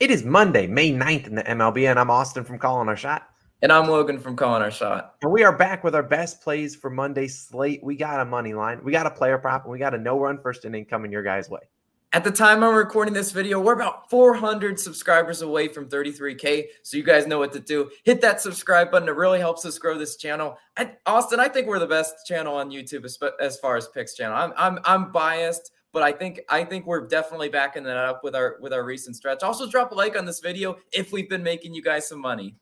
It is Monday, May 9th in the MLB, and I'm Austin from Calling Our Shot. And I'm Logan from Calling Our Shot. And we are back with our best plays for Monday's slate. We got a money line, we got a player prop, and we got a no run first inning coming your guys' way. At the time I'm recording this video, we're about 400 subscribers away from 33K. So you guys know what to do. Hit that subscribe button. It really helps us grow this channel. I, Austin, I think we're the best channel on YouTube as, as far as picks channel. I'm, I'm, I'm biased but I think I think we're definitely backing that up with our with our recent stretch. Also, drop a like on this video if we've been making you guys some money.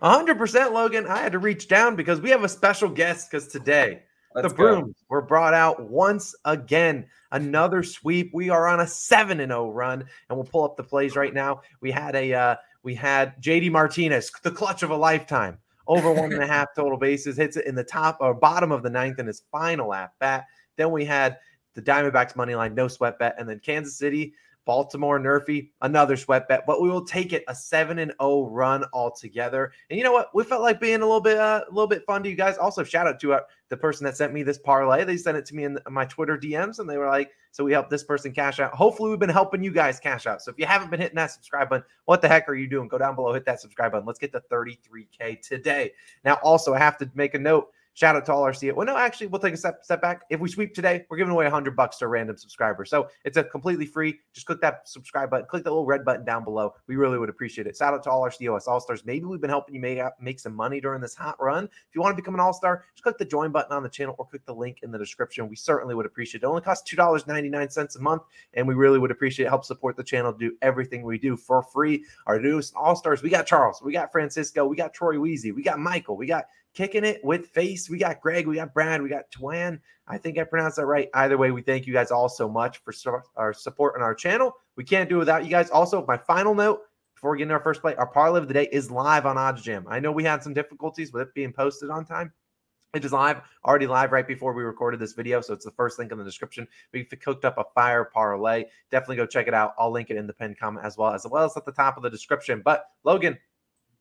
100% Logan. I had to reach down because we have a special guest because today Let's the brooms go. were brought out once again. Another sweep. We are on a 7 and 0 run and we'll pull up the plays right now. We had a uh, we had JD Martinez, the clutch of a lifetime. Over one and a half total bases, hits it in the top or bottom of the ninth in his final at bat. Then we had the Diamondbacks money line, no sweat bet, and then Kansas City, Baltimore, Nerfy, another sweat bet. But we will take it a seven and zero run altogether. And you know what? We felt like being a little bit uh, a little bit fun to you guys. Also, shout out to uh, the person that sent me this parlay. They sent it to me in my Twitter DMs, and they were like, "So we helped this person cash out." Hopefully, we've been helping you guys cash out. So if you haven't been hitting that subscribe button, what the heck are you doing? Go down below, hit that subscribe button. Let's get to 33k today. Now, also, I have to make a note Shout out to all our CA. Well, no, actually, we'll take a step, step back. If we sweep today, we're giving away 100 bucks to a random subscriber. So it's a completely free. Just click that subscribe button, click the little red button down below. We really would appreciate it. Shout out to all our COS All Stars. Maybe we've been helping you make, make some money during this hot run. If you want to become an All Star, just click the join button on the channel or click the link in the description. We certainly would appreciate it. It only costs $2.99 a month, and we really would appreciate it. Help support the channel, do everything we do for free. Our newest All Stars, we got Charles, we got Francisco, we got Troy Weezy, we got Michael, we got kicking it with face. We got Greg, we got Brad, we got Twan. I think I pronounced that right. Either way, we thank you guys all so much for our support on our channel. We can't do it without you guys. Also, my final note before we get into our first play, our parlay of the day is live on OddsJam. I know we had some difficulties with it being posted on time. It is live, already live right before we recorded this video. So it's the first link in the description. We've cooked up a fire parlay. Definitely go check it out. I'll link it in the pinned comment as well, as well as at the top of the description. But Logan,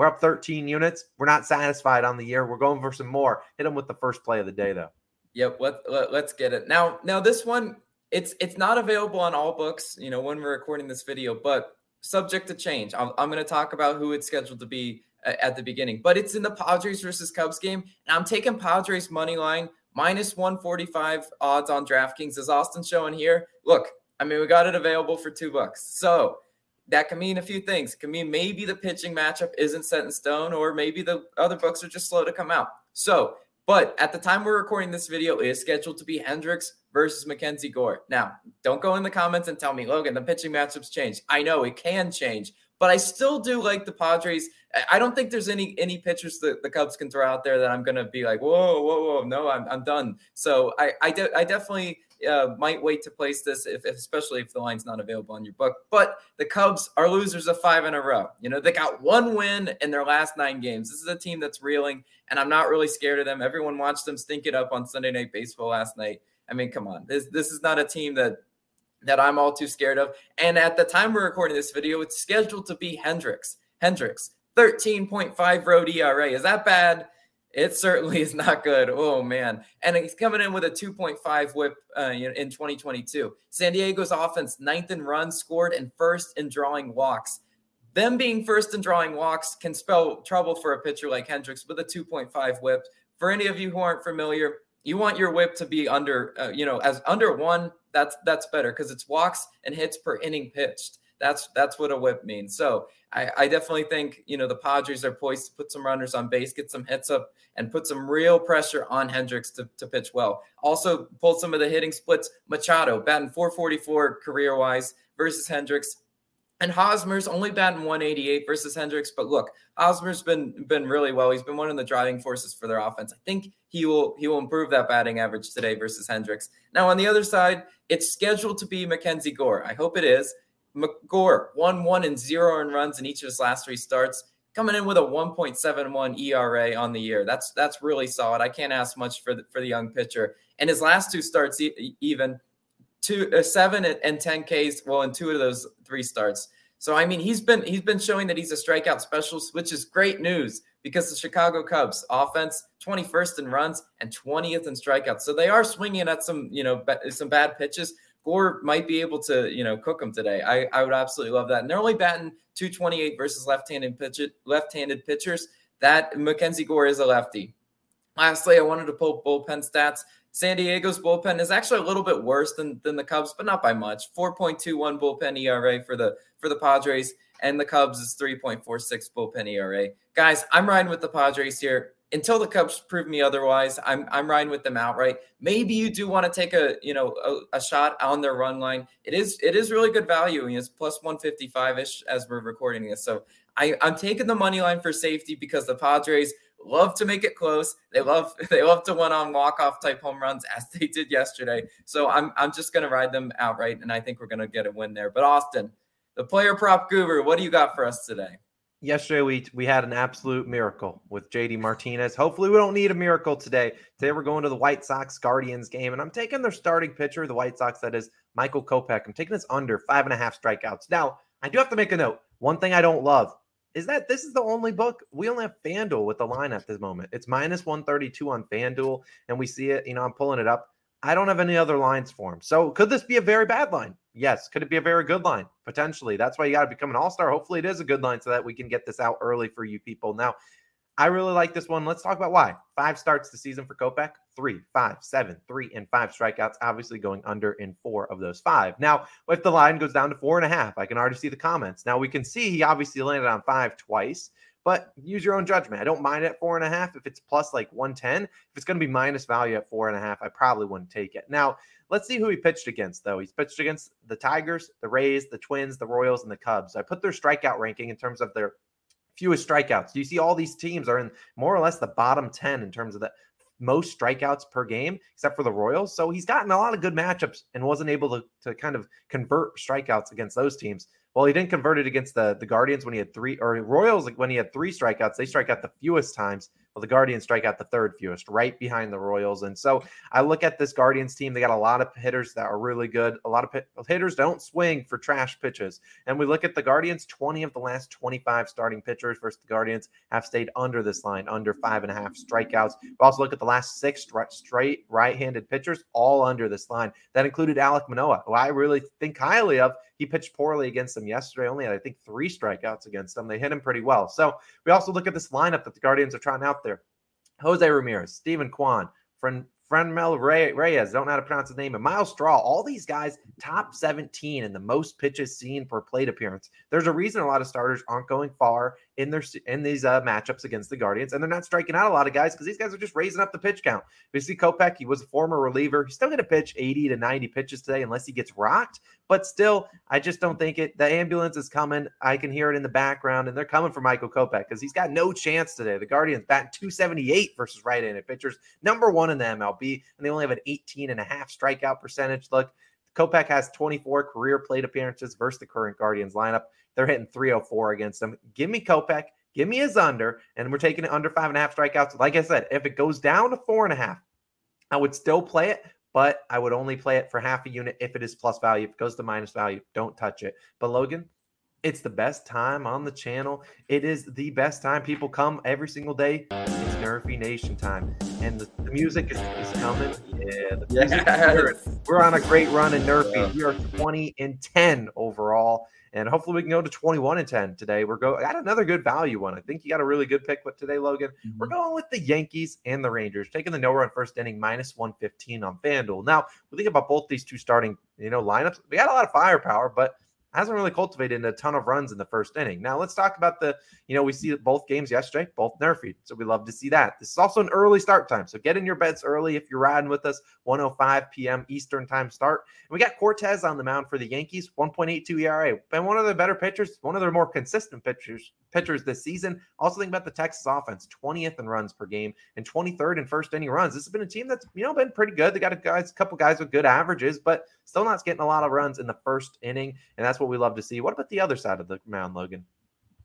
we're up 13 units. We're not satisfied on the year. We're going for some more. Hit them with the first play of the day, though. Yep. Let, let, let's get it. Now, now this one, it's it's not available on all books, you know, when we're recording this video, but subject to change. I'm, I'm going to talk about who it's scheduled to be uh, at the beginning, but it's in the Padres versus Cubs game. And I'm taking Padres money line minus 145 odds on DraftKings, as Austin showing here. Look, I mean, we got it available for two bucks. So that can mean a few things. It can mean maybe the pitching matchup isn't set in stone, or maybe the other books are just slow to come out. So, but at the time we're recording this video, it is scheduled to be Hendricks versus Mackenzie Gore. Now, don't go in the comments and tell me, Logan, the pitching matchups changed. I know it can change, but I still do like the Padres. I don't think there's any any pitchers that the Cubs can throw out there that I'm to be like, whoa, whoa, whoa, no, I'm, I'm done. So I I, de- I definitely uh, might wait to place this, if, if, especially if the line's not available on your book. But the Cubs are losers of five in a row. You know, they got one win in their last nine games. This is a team that's reeling, and I'm not really scared of them. Everyone watched them stink it up on Sunday Night Baseball last night. I mean, come on, this this is not a team that that I'm all too scared of. And at the time we're recording this video, it's scheduled to be Hendricks. Hendricks, 13.5 road ERA. Is that bad? It certainly is not good. Oh man, and he's coming in with a 2.5 WHIP uh, in 2022. San Diego's offense ninth in runs scored and first in drawing walks. Them being first in drawing walks can spell trouble for a pitcher like Hendricks with a 2.5 WHIP. For any of you who aren't familiar, you want your WHIP to be under, uh, you know, as under one. That's that's better because it's walks and hits per inning pitched. That's that's what a WHIP means. So I, I, definitely think you know the Padres are poised to put some runners on base, get some hits up, and put some real pressure on Hendricks to, to pitch well. Also, pull some of the hitting splits. Machado batting 444 career wise versus Hendricks. And Hosmer's only batting 188 versus Hendricks. But look, Hosmer's been been really well. He's been one of the driving forces for their offense. I think he will he will improve that batting average today versus Hendricks. Now on the other side, it's scheduled to be Mackenzie Gore. I hope it is. McGore, 1 1 and 0 in runs in each of his last three starts, coming in with a 1.71 ERA on the year. That's that's really solid. I can't ask much for the, for the young pitcher. And his last two starts, even two, uh, seven and 10 Ks, well, in two of those three starts. So I mean, he's been he's been showing that he's a strikeout specialist, which is great news because the Chicago Cubs offense 21st in runs and 20th in strikeouts. So they are swinging at some you know some bad pitches, Gore might be able to, you know, cook them today. I, I would absolutely love that. And they're only batting 228 versus left-handed pitch left-handed pitchers. That Mackenzie Gore is a lefty. Lastly, I wanted to pull bullpen stats. San Diego's bullpen is actually a little bit worse than, than the Cubs, but not by much. 4.21 bullpen ERA for the for the Padres, and the Cubs is 3.46 bullpen ERA. Guys, I'm riding with the Padres here until the Cubs prove me otherwise, I'm I'm riding with them outright. Maybe you do want to take a you know a, a, shot on their run line. It is it is really good value. It's plus 155 ish as we're recording this. So I, I'm taking the money line for safety because the Padres love to make it close. They love they love to win on walk off type home runs as they did yesterday. So I'm I'm just gonna ride them outright, and I think we're gonna get a win there. But Austin, the player prop guru, what do you got for us today? Yesterday we we had an absolute miracle with JD Martinez. Hopefully we don't need a miracle today. Today we're going to the White Sox Guardians game, and I'm taking their starting pitcher, the White Sox, that is Michael Kopech. I'm taking this under five and a half strikeouts. Now, I do have to make a note. One thing I don't love is that this is the only book we only have FanDuel with the line at this moment. It's minus 132 on FanDuel, and we see it, you know, I'm pulling it up. I don't have any other lines for him. So could this be a very bad line? Yes. Could it be a very good line? Potentially. That's why you got to become an all star. Hopefully, it is a good line so that we can get this out early for you people. Now, I really like this one. Let's talk about why. Five starts the season for Kopech three, five, seven, three, and five strikeouts, obviously going under in four of those five. Now, if the line goes down to four and a half, I can already see the comments. Now, we can see he obviously landed on five twice but use your own judgment. I don't mind at four and a half. If it's plus like 110, if it's going to be minus value at four and a half, I probably wouldn't take it. Now, let's see who he pitched against, though. He's pitched against the Tigers, the Rays, the Twins, the Royals, and the Cubs. I put their strikeout ranking in terms of their fewest strikeouts. You see, all these teams are in more or less the bottom 10 in terms of the most strikeouts per game, except for the Royals. So he's gotten a lot of good matchups and wasn't able to, to kind of convert strikeouts against those teams. Well, he didn't convert it against the the Guardians when he had three, or Royals when he had three strikeouts. They strike out the fewest times. Well, the Guardians strike out the third fewest, right behind the Royals. And so I look at this Guardians team. They got a lot of hitters that are really good. A lot of hitters don't swing for trash pitches. And we look at the Guardians. Twenty of the last twenty-five starting pitchers versus the Guardians have stayed under this line, under five and a half strikeouts. We also look at the last six straight right-handed pitchers, all under this line. That included Alek Manoah, who I really think highly of. He pitched poorly against them yesterday, only had, I think, three strikeouts against them. They hit him pretty well. So we also look at this lineup that the Guardians are trying out there. Jose Ramirez, Steven Kwan, Fran- Franmil Reyes, don't know how to pronounce his name, and Myles Straw, all these guys top 17 in the most pitches seen per plate appearance. There's a reason a lot of starters aren't going far in their in these uh, matchups against the Guardians, and they're not striking out a lot of guys because these guys are just raising up the pitch count. We see Kopech, he was a former reliever. He's still going to pitch 80 to 90 pitches today unless he gets rocked. But still, I just don't think it. The ambulance is coming. I can hear it in the background, and they're coming for Michael Kopech because he's got no chance today. The Guardians bat 278 versus right-handed pitchers, number one in the MLB, and they only have an 18 and a half strikeout percentage. Look, Kopech has 24 career plate appearances versus the current Guardians lineup. They're hitting 304 against them. Give me Kopech. Give me his under, and we're taking it under five and a half strikeouts. Like I said, if it goes down to four and a half, I would still play it, but I would only play it for half a unit if it is plus value. If it goes to minus value, don't touch it. But Logan, it's the best time on the channel. It is the best time. People come every single day. Nerfy Nation time. And the, the music is, is, coming. Yeah, the music yes. We're on a great run in Nerfy. Yeah. We are 20 and 10 overall and hopefully we can go to 21 and 10 today. We're going got another good value one. I think you got a really good pick with today, Logan. Mm-hmm. We're going with the Yankees and the Rangers, taking the no run first inning minus 115 on FanDuel. Now, we think about both these two starting, you know, lineups. We got a lot of firepower, but hasn't really cultivated a ton of runs in the first inning. Now let's talk about the, you know, we see both games yesterday, both nerfed. So we love to see that. This is also an early start time. So get in your beds early if you're riding with us, 105 p.m. Eastern time start. And we got Cortes on the mound for the Yankees, 1.82 ERA. Been one of their better pitchers, one of their more consistent pitchers pitchers this season. Also think about the Texas offense, 20th in runs per game and 23rd in first inning runs. This has been a team that's, you know, been pretty good. They got a guys, a couple guys with good averages, but still not getting a lot of runs in the first inning. And that's what we love to see. What about the other side of the mound, Logan?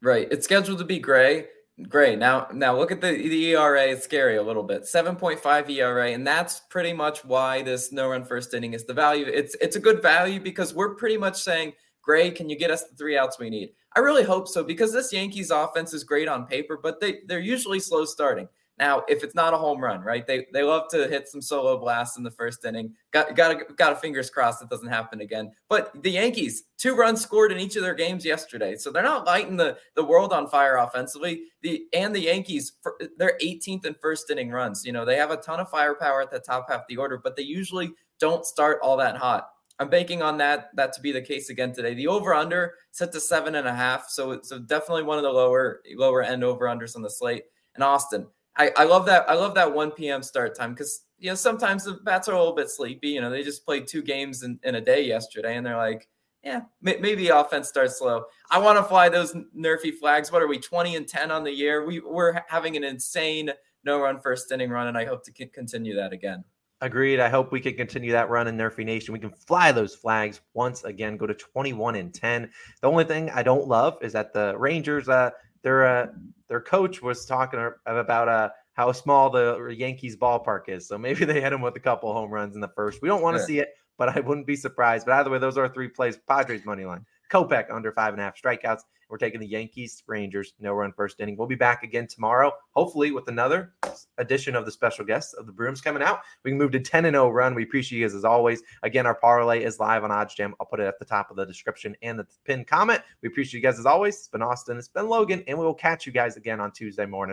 Right. It's scheduled to be Gray. Great. Now, now look at the, the ERA. It's scary a little bit. 7.5 ERA, and that's pretty much why this no run first inning is the value. It's it's a good value because we're pretty much saying, Gray, can you get us the three outs we need? I really hope so because this Yankees offense is great on paper, but they they're usually slow starting. Now, if it's not a home run, right? They they love to hit some solo blasts in the first inning. Got got got a fingers crossed it doesn't happen again. But the Yankees, two runs scored in each of their games yesterday, so they're not lighting the the world on fire offensively. The and the Yankees, they're 18th in first inning runs. You know they have a ton of firepower at the top half of the order, but they usually don't start all that hot. I'm banking on that that to be the case again today. The over under set to seven and a half, so so definitely one of the lower lower end over unders on the slate. And Austin, I, I love that I love that 1 p.m. start time because you know sometimes the bats are a little bit sleepy. You know they just played two games in, in a day yesterday, and they're like, yeah, maybe offense starts slow. I want to fly those nerfy flags. What are we 20 and 10 on the year? We we're having an insane no run first inning run, and I hope to continue that again. Agreed. I hope we can continue that run in Nerfy Nation. We can fly those flags once again, go to 21 and 10. The only thing I don't love is that the Rangers, uh, their uh, their coach was talking about uh, how small the Yankees ballpark is. So maybe they hit him with a couple home runs in the first. We don't want to see it, but I wouldn't be surprised. But either way, those are three plays. Padres money line. Kopech under five and a half strikeouts. We're taking the Yankees, Rangers, no run first inning. We'll be back again tomorrow, hopefully with another edition of the special guests of the Brooms coming out. We can move to 10 and 0 run. We appreciate you guys as always. Again, our parlay is live on OddsJam. I'll put it at the top of the description and the pinned comment. We appreciate you guys as always. It's been Austin, it's been Logan, and we will catch you guys again on Tuesday morning.